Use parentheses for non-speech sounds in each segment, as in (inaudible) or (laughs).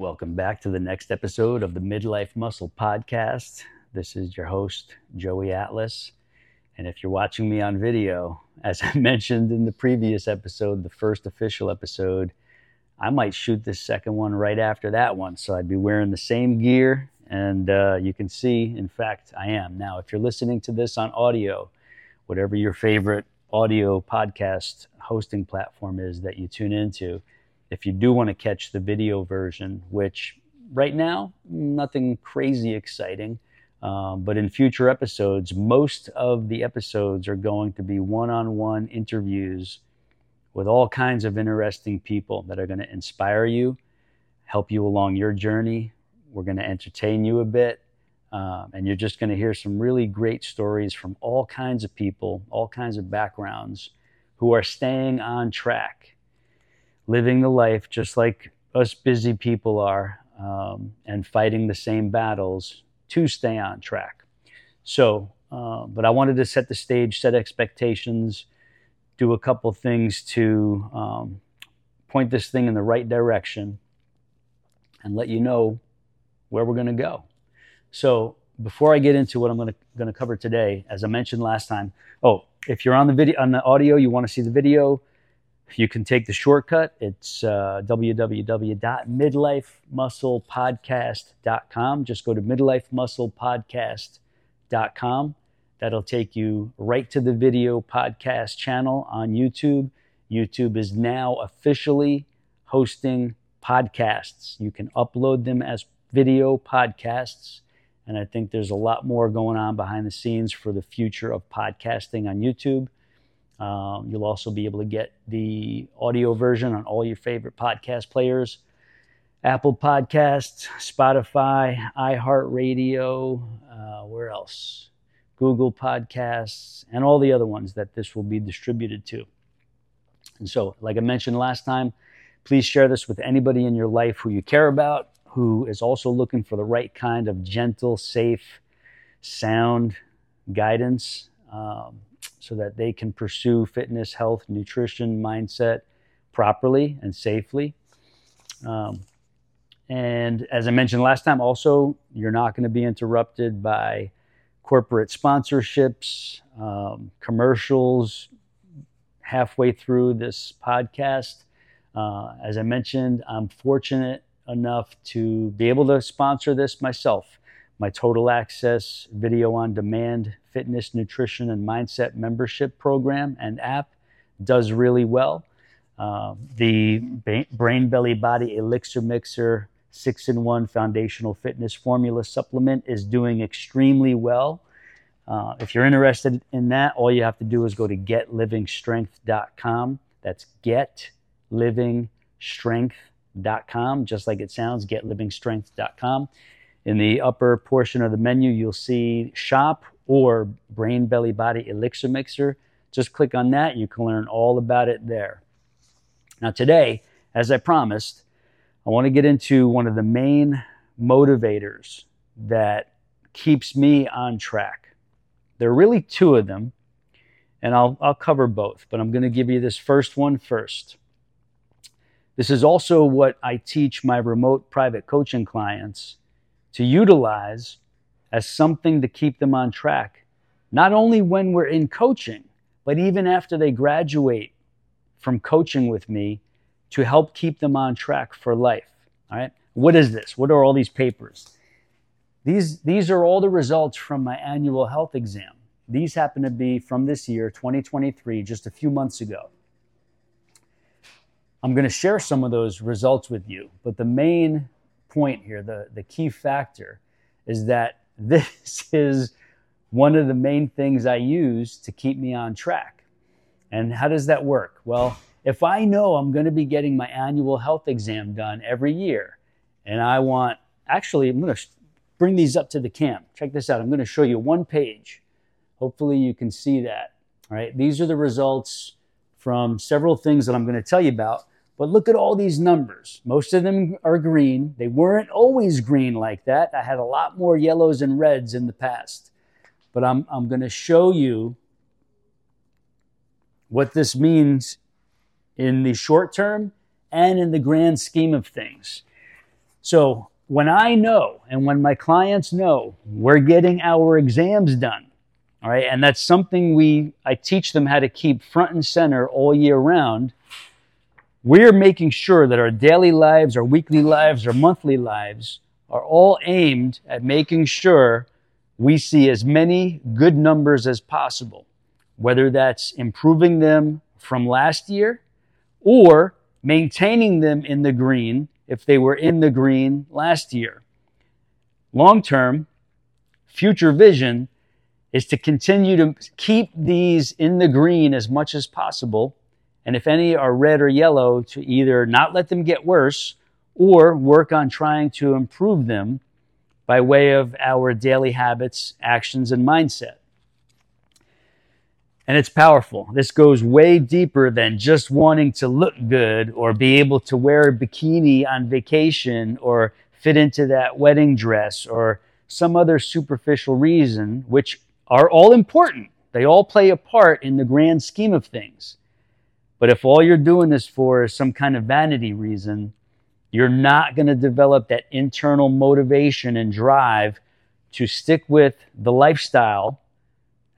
Welcome back to the next episode of the Midlife Muscle Podcast. This is your host, Joey Atlas. And if you're watching me on video, as I (laughs) mentioned in the previous episode, the first official episode, I might shoot this second one right after that one. So I'd be wearing the same gear. And uh, you can see, in fact, I am. Now, if you're listening to this on audio, whatever your favorite audio podcast hosting platform is that you tune into, if you do want to catch the video version, which right now, nothing crazy exciting, um, but in future episodes, most of the episodes are going to be one on one interviews with all kinds of interesting people that are going to inspire you, help you along your journey. We're going to entertain you a bit. Um, and you're just going to hear some really great stories from all kinds of people, all kinds of backgrounds who are staying on track living the life just like us busy people are um, and fighting the same battles to stay on track. So, uh, but I wanted to set the stage, set expectations, do a couple things to um, point this thing in the right direction and let you know where we're going to go. So, before I get into what I'm going to cover today, as I mentioned last time, oh, if you're on the video on the audio, you want to see the video, you can take the shortcut. It's uh, www.midlifemusclepodcast.com. Just go to midlifemusclepodcast.com. That'll take you right to the video podcast channel on YouTube. YouTube is now officially hosting podcasts. You can upload them as video podcasts. And I think there's a lot more going on behind the scenes for the future of podcasting on YouTube. Um, you'll also be able to get the audio version on all your favorite podcast players Apple Podcasts, Spotify, iHeartRadio, uh, where else? Google Podcasts, and all the other ones that this will be distributed to. And so, like I mentioned last time, please share this with anybody in your life who you care about, who is also looking for the right kind of gentle, safe, sound guidance. Um, so that they can pursue fitness, health, nutrition, mindset properly and safely. Um, and as I mentioned last time, also, you're not going to be interrupted by corporate sponsorships, um, commercials halfway through this podcast. Uh, as I mentioned, I'm fortunate enough to be able to sponsor this myself my total access video on demand fitness, nutrition, and mindset membership program and app does really well. Uh, the Brain Belly Body Elixir Mixer 6 in 1 foundational fitness formula supplement is doing extremely well. Uh, if you're interested in that, all you have to do is go to getlivingstrength.com. That's getlivingstrength.com, just like it sounds, getlivingstrength.com. In the upper portion of the menu, you'll see shop or brain belly body elixir mixer. Just click on that. You can learn all about it there. Now, today, as I promised, I want to get into one of the main motivators that keeps me on track. There are really two of them, and I'll, I'll cover both, but I'm going to give you this first one first. This is also what I teach my remote private coaching clients to utilize as something to keep them on track, not only when we're in coaching, but even after they graduate from coaching with me to help keep them on track for life. All right. What is this? What are all these papers? These, these are all the results from my annual health exam. These happen to be from this year, 2023, just a few months ago. I'm going to share some of those results with you, but the main point here, the, the key factor, is that (laughs) this is one of the main things I use to keep me on track. And how does that work? Well, if I know I'm going to be getting my annual health exam done every year, and I want, actually, I'm going to bring these up to the cam. Check this out. I'm going to show you one page. Hopefully, you can see that. All right. These are the results from several things that I'm going to tell you about. But look at all these numbers. Most of them are green. They weren't always green like that. I had a lot more yellows and reds in the past. But I'm, I'm going to show you what this means in the short term and in the grand scheme of things. So when I know and when my clients know we're getting our exams done, all right, and that's something we I teach them how to keep front and center all year round. We're making sure that our daily lives, our weekly lives, our monthly lives are all aimed at making sure we see as many good numbers as possible, whether that's improving them from last year or maintaining them in the green if they were in the green last year. Long term, future vision is to continue to keep these in the green as much as possible. And if any are red or yellow, to either not let them get worse or work on trying to improve them by way of our daily habits, actions, and mindset. And it's powerful. This goes way deeper than just wanting to look good or be able to wear a bikini on vacation or fit into that wedding dress or some other superficial reason, which are all important. They all play a part in the grand scheme of things. But if all you're doing this for is some kind of vanity reason, you're not going to develop that internal motivation and drive to stick with the lifestyle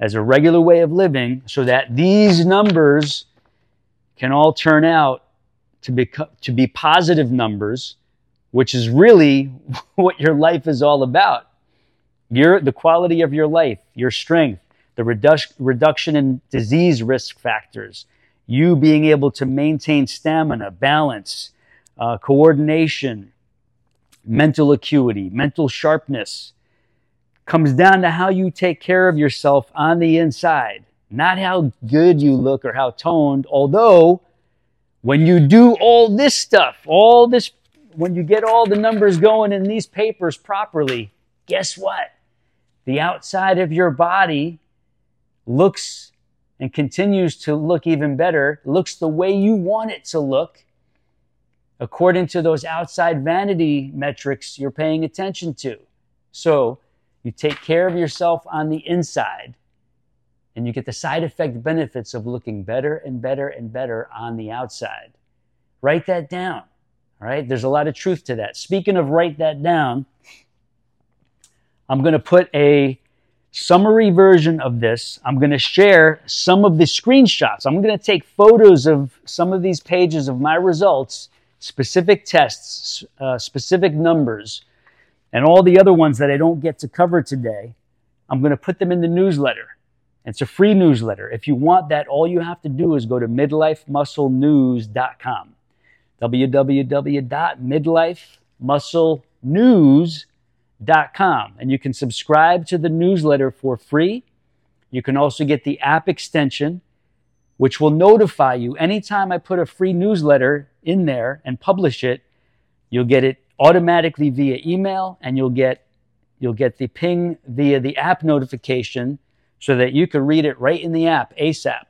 as a regular way of living so that these numbers can all turn out to be, to be positive numbers, which is really (laughs) what your life is all about. Your, the quality of your life, your strength, the redu- reduction in disease risk factors, you being able to maintain stamina, balance, uh, coordination, mental acuity, mental sharpness, comes down to how you take care of yourself on the inside, not how good you look or how toned. Although, when you do all this stuff, all this, when you get all the numbers going in these papers properly, guess what? the outside of your body looks and continues to look even better, looks the way you want it to look, according to those outside vanity metrics you're paying attention to. So you take care of yourself on the inside, and you get the side effect benefits of looking better and better and better on the outside. Write that down. All right. There's a lot of truth to that. Speaking of write that down, I'm going to put a summary version of this. I'm going to share some of the screenshots. I'm going to take photos of some of these pages of my results, specific tests, uh, specific numbers, and all the other ones that I don't get to cover today. I'm going to put them in the newsletter. It's a free newsletter. If you want that, all you have to do is go to midlifemusclenews.com. www.midlifemusclenews.com com, and you can subscribe to the newsletter for free. You can also get the app extension, which will notify you anytime I put a free newsletter in there and publish it. You'll get it automatically via email, and you'll get you'll get the ping via the app notification so that you can read it right in the app ASAP.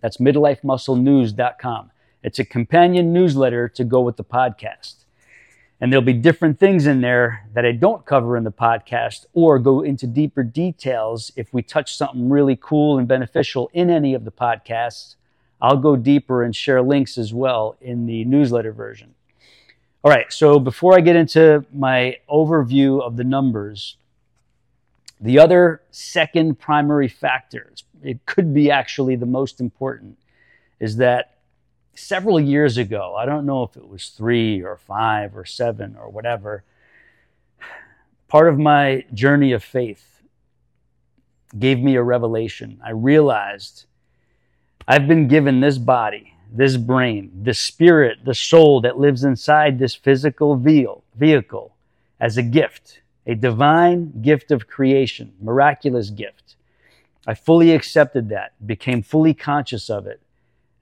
That's midlifemusclenews.com. It's a companion newsletter to go with the podcast. And there'll be different things in there that I don't cover in the podcast or go into deeper details. If we touch something really cool and beneficial in any of the podcasts, I'll go deeper and share links as well in the newsletter version. All right, so before I get into my overview of the numbers, the other second primary factor, it could be actually the most important, is that several years ago, I don't know if it was three or five or seven or whatever, part of my journey of faith gave me a revelation. I realized I've been given this body, this brain, the spirit, the soul that lives inside this physical vehicle as a gift, a divine gift of creation, miraculous gift. I fully accepted that, became fully conscious of it,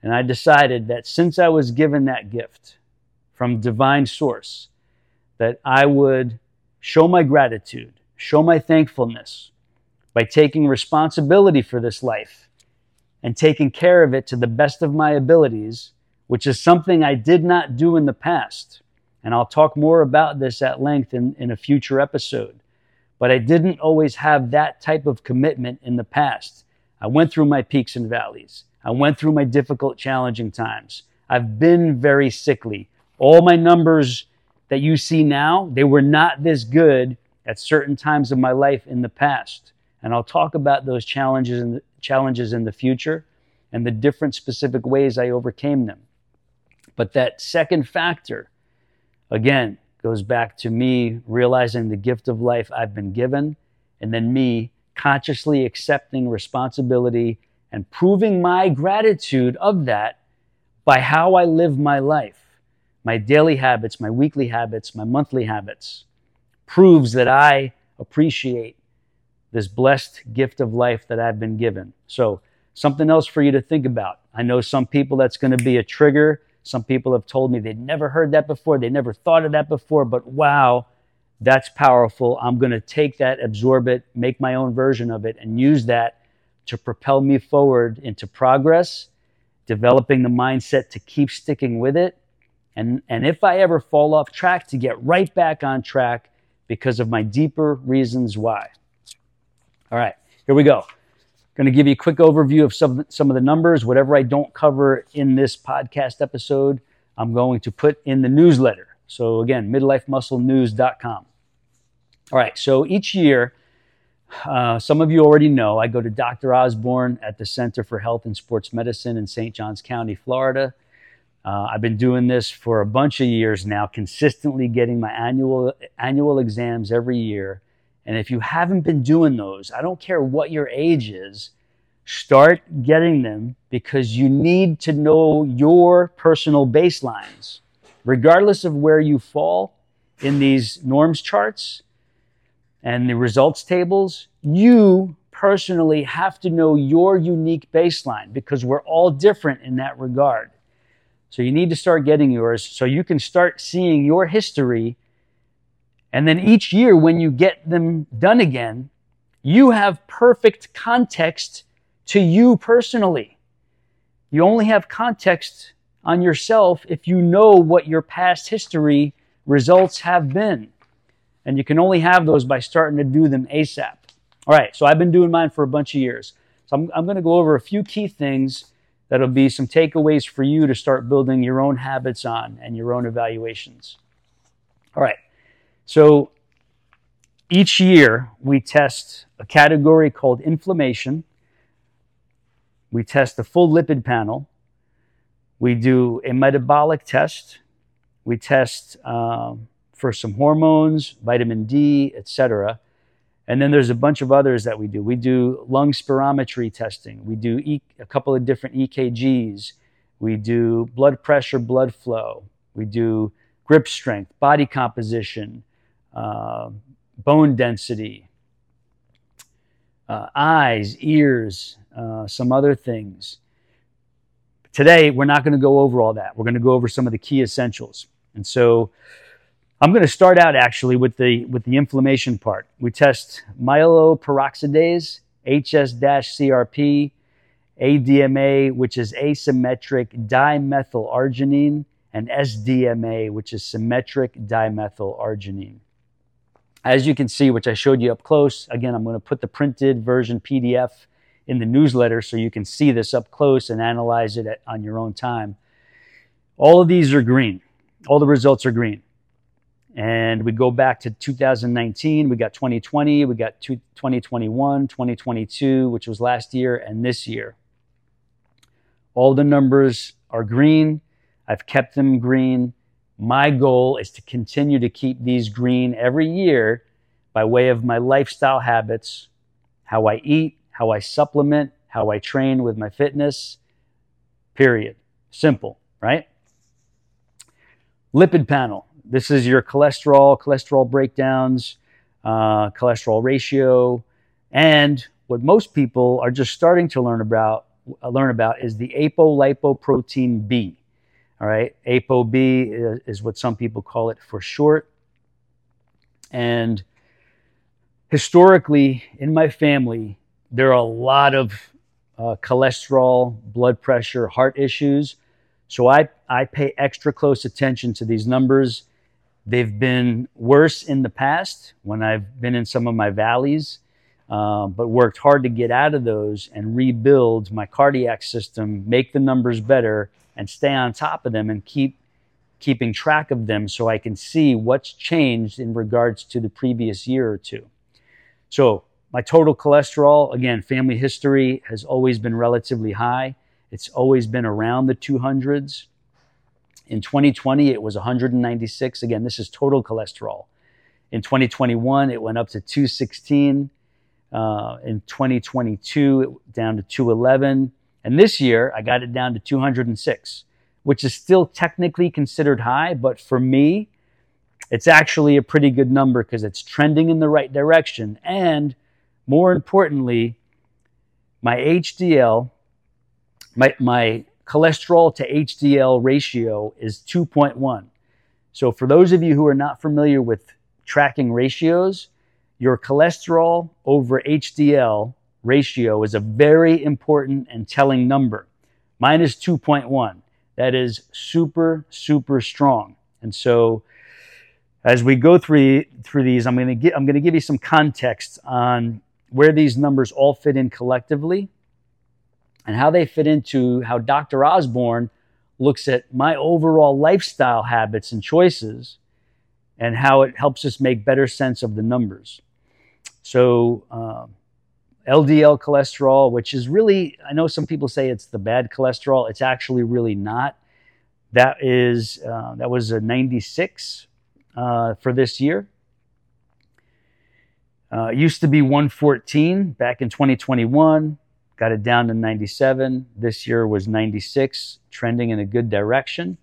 and I decided that since I was given that gift from divine source, that I would show my gratitude, show my thankfulness by taking responsibility for this life and taking care of it to the best of my abilities, which is something I did not do in the past. And I'll talk more about this at length in, in a future episode. But I didn't always have that type of commitment in the past. I went through my peaks and valleys. I went through my difficult, challenging times. I've been very sickly. All my numbers that you see now, they were not this good at certain times of my life in the past. And I'll talk about those challenges in the, challenges in the future and the different specific ways I overcame them. But that second factor, again, goes back to me realizing the gift of life I've been given, and then me consciously accepting responsibility and proving my gratitude of that by how I live my life, my daily habits, my weekly habits, my monthly habits, proves that I appreciate this blessed gift of life that I've been given. So, something else for you to think about. I know some people that's going to be a trigger. Some people have told me they'd never heard that before, they never thought of that before, but wow, that's powerful. I'm going to take that, absorb it, make my own version of it, and use that to propel me forward into progress, developing the mindset to keep sticking with it. And, and if I ever fall off track, to get right back on track because of my deeper reasons why. All right, here we go. Going to give you a quick overview of some, some of the numbers. Whatever I don't cover in this podcast episode, I'm going to put in the newsletter. So, again, midlifemusclenews.com. All right, so each year, uh, some of you already know I go to Dr. Osborne at the Center for Health and Sports Medicine in St. Johns County, Florida. Uh, I've been doing this for a bunch of years now, consistently getting my annual annual exams every year. And if you haven't been doing those, I don't care what your age is, start getting them because you need to know your personal baselines. Regardless of where you fall in these norms charts and the results tables, you personally have to know your unique baseline because we're all different in that regard. So you need to start getting yours so you can start seeing your history. And then each year, when you get them done again, you have perfect context to you personally. You only have context on yourself if you know what your past history results have been. And you can only have those by starting to do them ASAP. All right, so I've been doing mine for a bunch of years. So I'm, I'm going to go over a few key things that'll be some takeaways for you to start building your own habits on and your own evaluations. All right. So each year we test a category called inflammation. We test the full lipid panel. We do a metabolic test. We test um, for some hormones, vitamin D, etc. And then there's a bunch of others that we do. We do lung spirometry testing. We do e- a couple of different EKGs. We do blood pressure, blood flow. We do grip strength, body composition, uh, bone density, uh, eyes, ears, uh, some other things. Today, we're not going to go over all that. We're going to go over some of the key essentials. And so, I'm going to start out actually with the with the inflammation part. We test myeloperoxidase, HS-CRP, ADMA, which is asymmetric dimethylarginine, and SDMA, which is symmetric dimethylarginine. As you can see, which I showed you up close, again, I'm going to put the printed version PDF in the newsletter so you can see this up close and analyze it at, on your own time. All of these are green. All the results are green. And we go back to 2019, we got 2020, we got 2021, 2022, which was last year, and this year. All the numbers are green. I've kept them green. My goal is to continue to keep these green every year by way of my lifestyle habits, how I eat, how I supplement, how I train with my fitness. Period. Simple, right? Lipid panel. This is your cholesterol, cholesterol breakdowns, uh, cholesterol ratio, and what most people are just starting to learn about uh, learn about is the apolipoprotein B. All right, ApoB is, is what some people call it for short. And historically, in my family, there are a lot of uh, cholesterol, blood pressure, heart issues. So I, I pay extra close attention to these numbers They've been worse in the past when I've been in some of my valleys, uh, but worked hard to get out of those and rebuild my cardiac system, make the numbers better, and stay on top of them and keep keeping track of them so I can see what's changed in regards to the previous year or two. So, my total cholesterol, again, family history has always been relatively high. It's always been around the 200s. In 2020, it was 196. Again, this is total cholesterol. In 2021, it went up to 216. Uh, in 2022, down to 211. And this year, I got it down to 206, which is still technically considered high. But for me, it's actually a pretty good number because it's trending in the right direction. And more importantly, my HDL, my, my cholesterol to HDL ratio is 2.1. So for those of you who are not familiar with tracking ratios, your cholesterol over HDL ratio is a very important and telling number. Mine is 2.1. That is super, super strong. And so as we go through, through these, I'm going to I'm going to give you some context on where these numbers all fit in collectively and how they fit into how Dr. Osborne looks at my overall lifestyle habits and choices and how it helps us make better sense of the numbers. So, um, LDL cholesterol, which is really, I know some people say it's the bad cholesterol. It's actually really not. That is, uh, that was a 96 uh, for this year. Uh, used to be 114 back in 2021. Got it down to 97. This year was 96, trending in a good direction.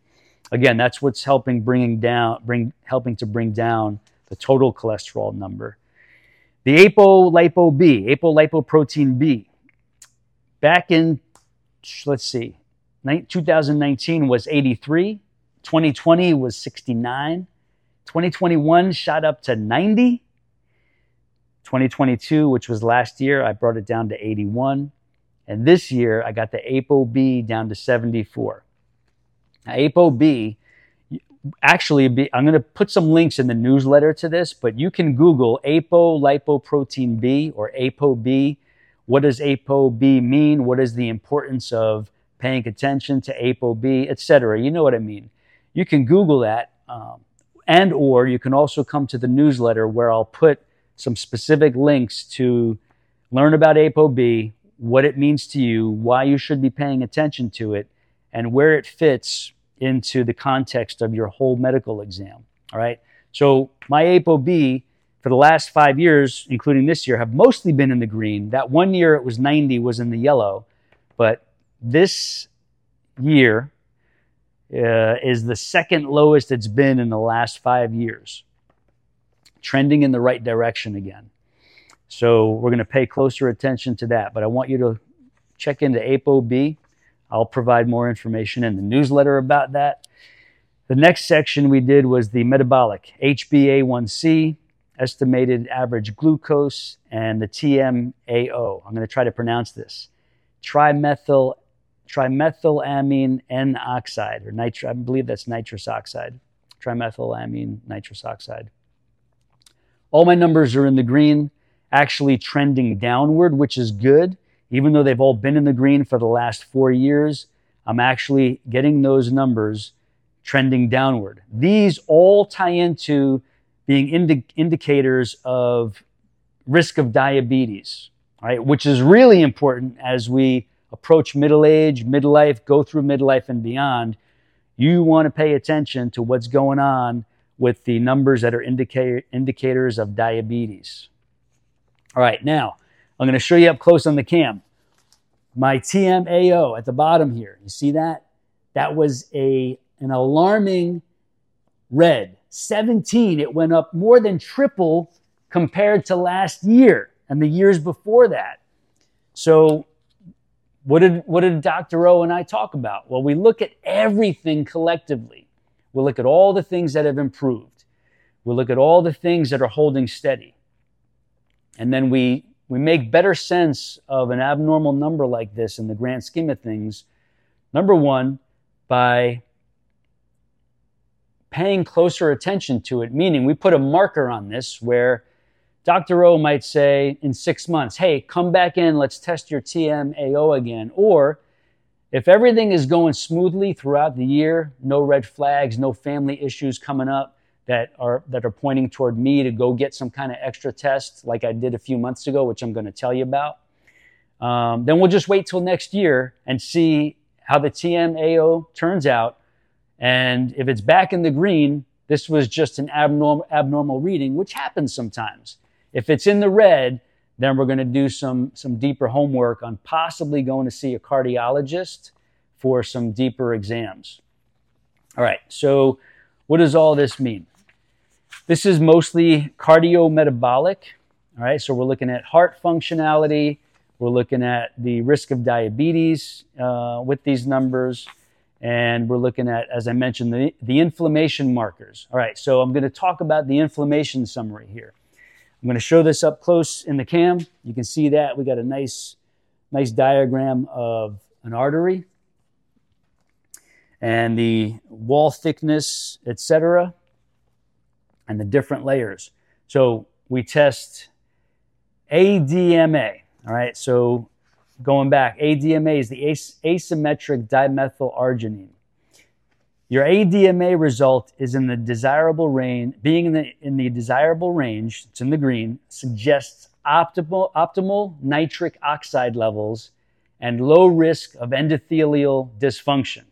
Again, that's what's helping bringing down, bring helping to bring down the total cholesterol number. The apolipo B, apolipoprotein B, back in let's see, 2019 was 83, 2020 was 69, 2021 shot up to 90. 2022, which was last year, I brought it down to 81. And this year, I got the ApoB down to 74. Now, ApoB, actually, be, I'm going to put some links in the newsletter to this, but you can Google apolipoprotein B or ApoB. What does ApoB mean? What is the importance of paying attention to ApoB, etc.? You know what I mean. You can Google that. Um, and or you can also come to the newsletter where I'll put some specific links to learn about ApoB, what it means to you, why you should be paying attention to it, and where it fits into the context of your whole medical exam. All right. So my ApoB for the last five years, including this year, have mostly been in the green. That one year it was 90 was in the yellow, but this year uh, is the second lowest it's been in the last five years, trending in the right direction again. So we're going to pay closer attention to that. But I want you to check into ApoB. I'll provide more information in the newsletter about that. The next section we did was the metabolic HbA1c, estimated average glucose, and the TMAO. I'm going to try to pronounce this. Trimethyl trimethylamine N oxide, or nitro, I believe that's nitrous oxide. Trimethylamine nitrous oxide. All my numbers are in the green, actually trending downward, which is good. Even though they've all been in the green for the last four years, I'm actually getting those numbers trending downward. These all tie into being indi- indicators of risk of diabetes, right? Which is really important as we approach middle age, midlife, go through midlife and beyond, you want to pay attention to what's going on with the numbers that are indica- indicators of diabetes. All right, now I'm going to show you up close on the cam. My TMAO at the bottom here, you see that? That was a, an alarming red. 17, it went up more than triple compared to last year and the years before that. So what did, what did Dr. O and I talk about? Well, we look at everything collectively. We look at all the things that have improved. We look at all the things that are holding steady. And then we, we make better sense of an abnormal number like this in the grand scheme of things. Number one, by paying closer attention to it, meaning we put a marker on this where Dr. O might say in six months, hey, come back in, let's test your TMAO again. Or If everything is going smoothly throughout the year, no red flags, no family issues coming up that are that are pointing toward me to go get some kind of extra test like I did a few months ago, which I'm going to tell you about. Um, then we'll just wait till next year and see how the TMAO turns out. And if it's back in the green, this was just an abnormal, abnormal reading, which happens sometimes. If it's in the red, then we're going to do some, some deeper homework on possibly going to see a cardiologist for some deeper exams. All right, so what does all this mean? This is mostly cardiometabolic. All right, so we're looking at heart functionality, we're looking at the risk of diabetes uh, with these numbers. And we're looking at, as I mentioned, the, the inflammation markers. All right, so I'm going to talk about the inflammation summary here. I'm going to show this up close in the cam. You can see that we got a nice, nice diagram of an artery and the wall thickness, etc., and the different layers. So we test ADMA. All right, so going back, ADMA is the asymmetric dimethyl arginine. Your ADMA result is in the desirable range, being in the, in the desirable range, it's in the green, suggests optimal, optimal nitric oxide levels and low risk of endothelial dysfunction.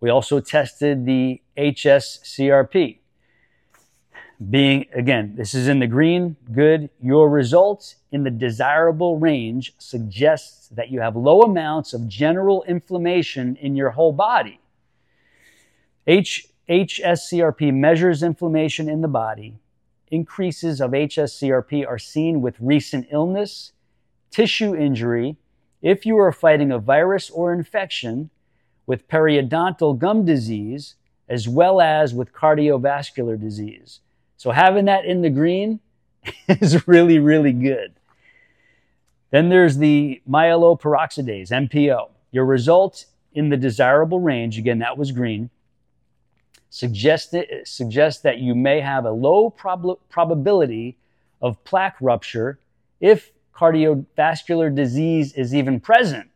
We also tested the HSCRP being again this is in the green good. Your results in the desirable range suggests that you have low amounts of general inflammation in your whole body. H, hscrp measures inflammation in the body. Increases of hscrp are seen with recent illness tissue injury. If you are fighting a virus or infection with periodontal gum disease as well as with cardiovascular disease so having that in the green (laughs) is really, really good. Then there's the myeloperoxidase, MPO. Your result in the desirable range, again, that was green, suggests, suggests that you may have a low prob- probability of plaque rupture if cardiovascular disease is even present.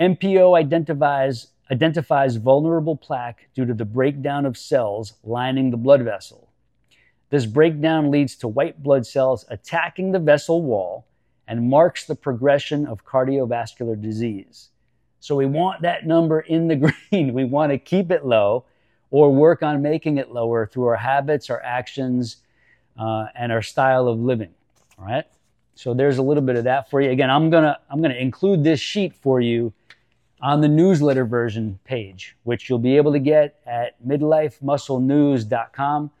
MPO identifies, identifies vulnerable plaque due to the breakdown of cells lining the blood vessel. This breakdown leads to white blood cells attacking the vessel wall and marks the progression of cardiovascular disease. So we want that number in the (laughs) green. We want to keep it low or work on making it lower through our habits, our actions, uh, and our style of living. All right. So there's a little bit of that for you. Again, I'm gonna I'm gonna include this sheet for you on the newsletter version page, which you'll be able to get at midlifemusclenews.com.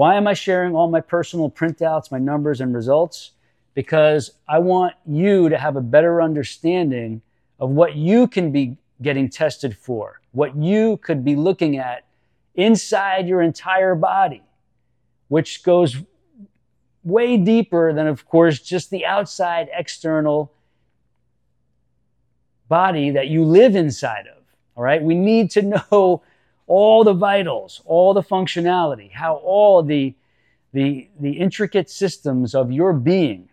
Why am I sharing all my personal printouts, my numbers, and results? Because I want you to have a better understanding of what you can be getting tested for, what you could be looking at inside your entire body, which goes way deeper than, of course, just the outside external body that you live inside of. All right. We need to (laughs) know all the vitals, all the functionality, how all the, the, the intricate systems of your being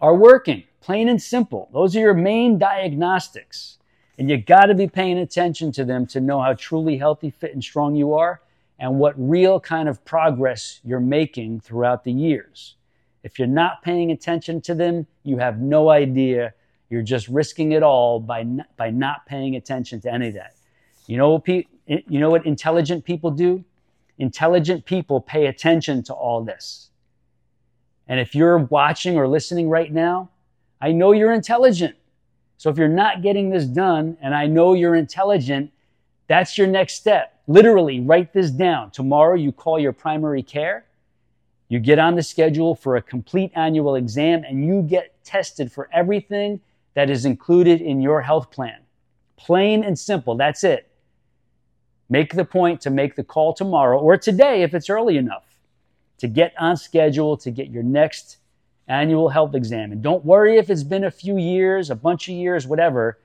are working, plain and simple. Those are your main diagnostics. And you got to be paying attention to them to know how truly healthy, fit, and strong you are and what real kind of progress you're making throughout the years. If you're not paying attention to them, you have no idea. You're just risking it all by, by not paying attention to any of that. You know, you know what intelligent people do? Intelligent people pay attention to all this. And if you're watching or listening right now, I know you're intelligent. So if you're not getting this done, and I know you're intelligent, that's your next step. Literally, write this down. Tomorrow, you call your primary care, you get on the schedule for a complete annual exam, and you get tested for everything that is included in your health plan. Plain and simple. That's it. Make the point to make the call tomorrow or today if it's early enough to get on schedule to get your next annual health exam. And don't worry if it's been a few years, a bunch of years, whatever.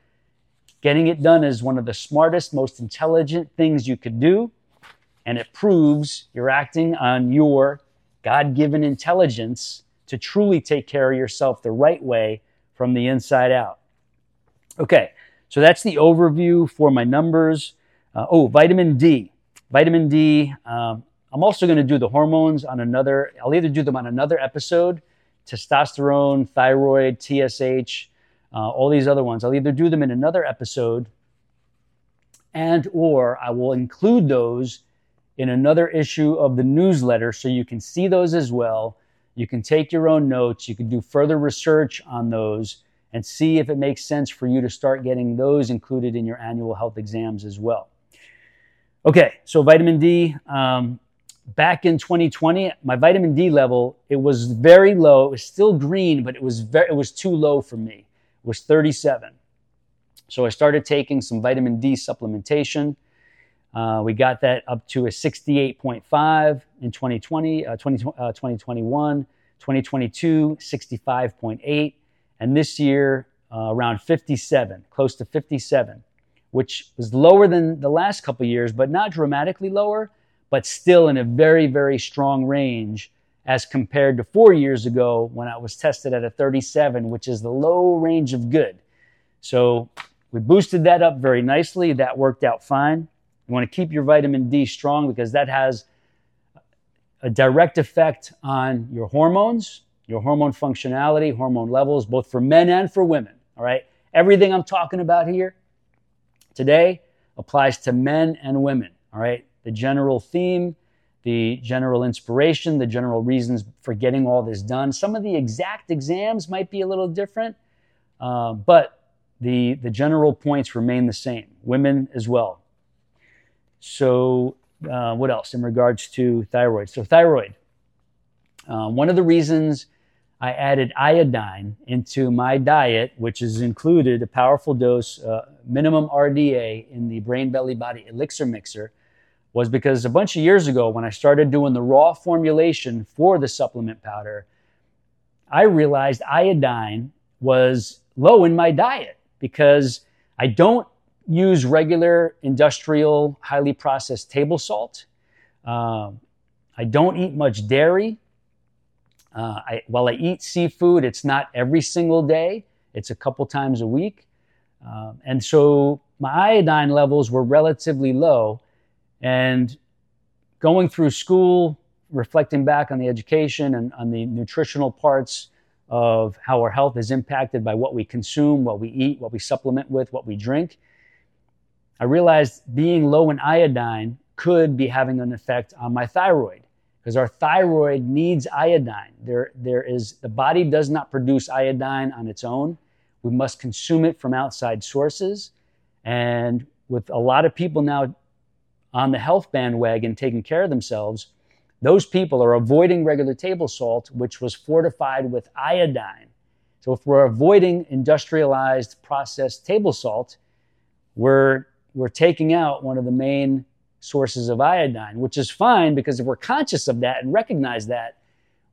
Getting it done is one of the smartest, most intelligent things you could do. And it proves you're acting on your God given intelligence to truly take care of yourself the right way from the inside out. Okay, so that's the overview for my numbers. Uh, oh, vitamin D. Vitamin D. Um, I'm also going to do the hormones on another, I'll either do them on another episode testosterone, thyroid, TSH, uh, all these other ones. I'll either do them in another episode and or I will include those in another issue of the newsletter so you can see those as well. You can take your own notes, you can do further research on those and see if it makes sense for you to start getting those included in your annual health exams as well. Okay, so vitamin D. Um, back in 2020, my vitamin D level it was very low. It was still green, but it was very, it was too low for me. It was 37. So I started taking some vitamin D supplementation. Uh, we got that up to a 68.5 in 2020, uh, 20, uh, 2021, 2022, 65.8, and this year uh, around 57, close to 57, which was lower than the last couple years, but not dramatically lower, but still in a very, very strong range as compared to four years ago when I was tested at a 37, which is the low range of good. So we boosted that up very nicely. That worked out fine. You want to keep your vitamin D strong because that has a direct effect on your hormones, your hormone functionality, hormone levels, both for men and for women. All right. Everything I'm talking about here today applies to men and women. All right. The general theme, the general inspiration, the general reasons for getting all this done. Some of the exact exams might be a little different, uh, but the, the general points remain the same, women as well. So, uh, what else in regards to thyroid? So, thyroid. Uh, one of the reasons I added iodine into my diet, which is included a powerful dose, uh, minimum RDA in the Brain Belly Body Elixir Mixer, was because a bunch of years ago, when I started doing the raw formulation for the supplement powder, I realized iodine was low in my diet because I don't use regular industrial, highly processed table salt. Uh, I don't eat much dairy. Uh, I, while I eat seafood, it's not every single day, it's a couple times a week. Uh, and so my iodine levels were relatively low. And going through school, reflecting back on the education and on the nutritional parts of how our health is impacted by what we consume, what we eat, what we supplement with, what we drink, I realized being low in iodine could be having an effect on my thyroid because our thyroid needs iodine. There, there is, the body does not produce iodine on its own. We must consume it from outside sources. And with a lot of people now on the health bandwagon taking care of themselves, those people are avoiding regular table salt, which was fortified with iodine. So if we're avoiding industrialized processed table salt, we're, we're taking out one of the main sources of iodine, which is fine because if we're conscious of that and recognize that,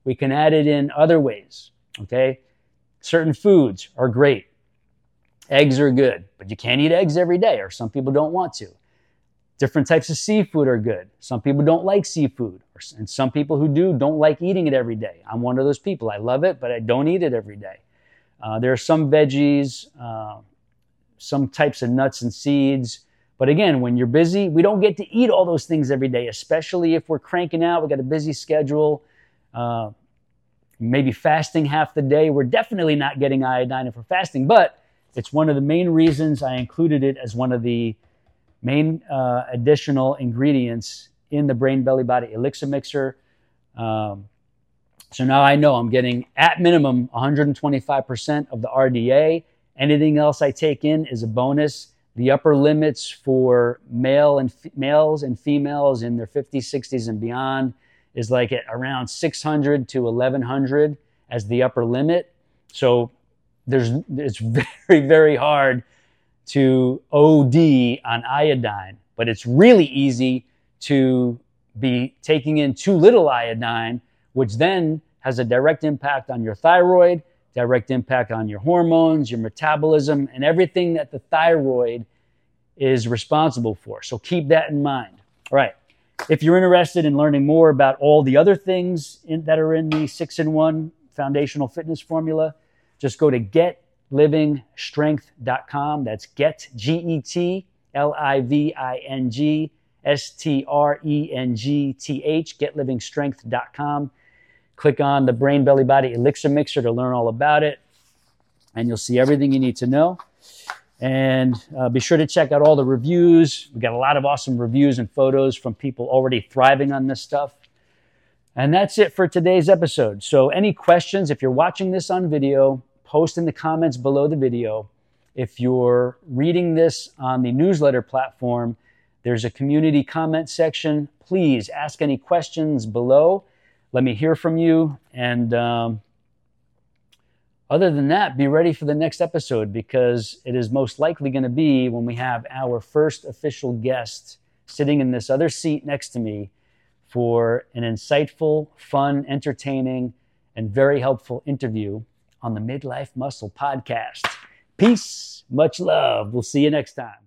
we can add it in other ways. Okay? Certain foods are great. Eggs are good, but you can't eat eggs every day, or some people don't want to. Different types of seafood are good. Some people don't like seafood, and some people who do don't like eating it every day. I'm one of those people. I love it, but I don't eat it every day. Uh, there are some veggies, uh, some types of nuts and seeds. But again, when you're busy, we don't get to eat all those things every day, especially if we're cranking out. We got a busy schedule, uh, maybe fasting half the day. We're definitely not getting iodine if we're fasting, but it's one of the main reasons I included it as one of the main uh, additional ingredients in the brain belly body elixir mixer. Um, so now I know I'm getting at minimum 125% of the RDA. Anything else I take in is a bonus. The upper limits for male and f- males and females in their 50s, 60s, and beyond is like at around 600 to 1100 as the upper limit. So there's it's (laughs) very very hard to OD on iodine, but it's really easy to be taking in too little iodine, which then has a direct impact on your thyroid, direct impact on your hormones, your metabolism, and everything that the thyroid is responsible for. So keep that in mind. All right. If you're interested in learning more about all the other things in, that are in the six in one foundational fitness formula, just go to get getlivingstrength.com. That's get, G E T L I V I N G S T R E N G T H, getlivingstrength.com. Click on the Brain Belly Body Elixir Mixer to learn all about it, and you'll see everything you need to know. And uh, be sure to check out all the reviews. We got a lot of awesome reviews and photos from people already thriving on this stuff. And that's it for today's episode. So, any questions, if you're watching this on video, post in the comments below the video. If you're reading this on the newsletter platform, there's a community comment section. Please ask any questions below. Let me hear from you. And um, other than that, be ready for the next episode because it is most likely going to be when we have our first official guest sitting in this other seat next to me for an insightful, fun, entertaining, and very helpful interview on the Midlife Muscle Podcast. Peace, much love. We'll see you next time.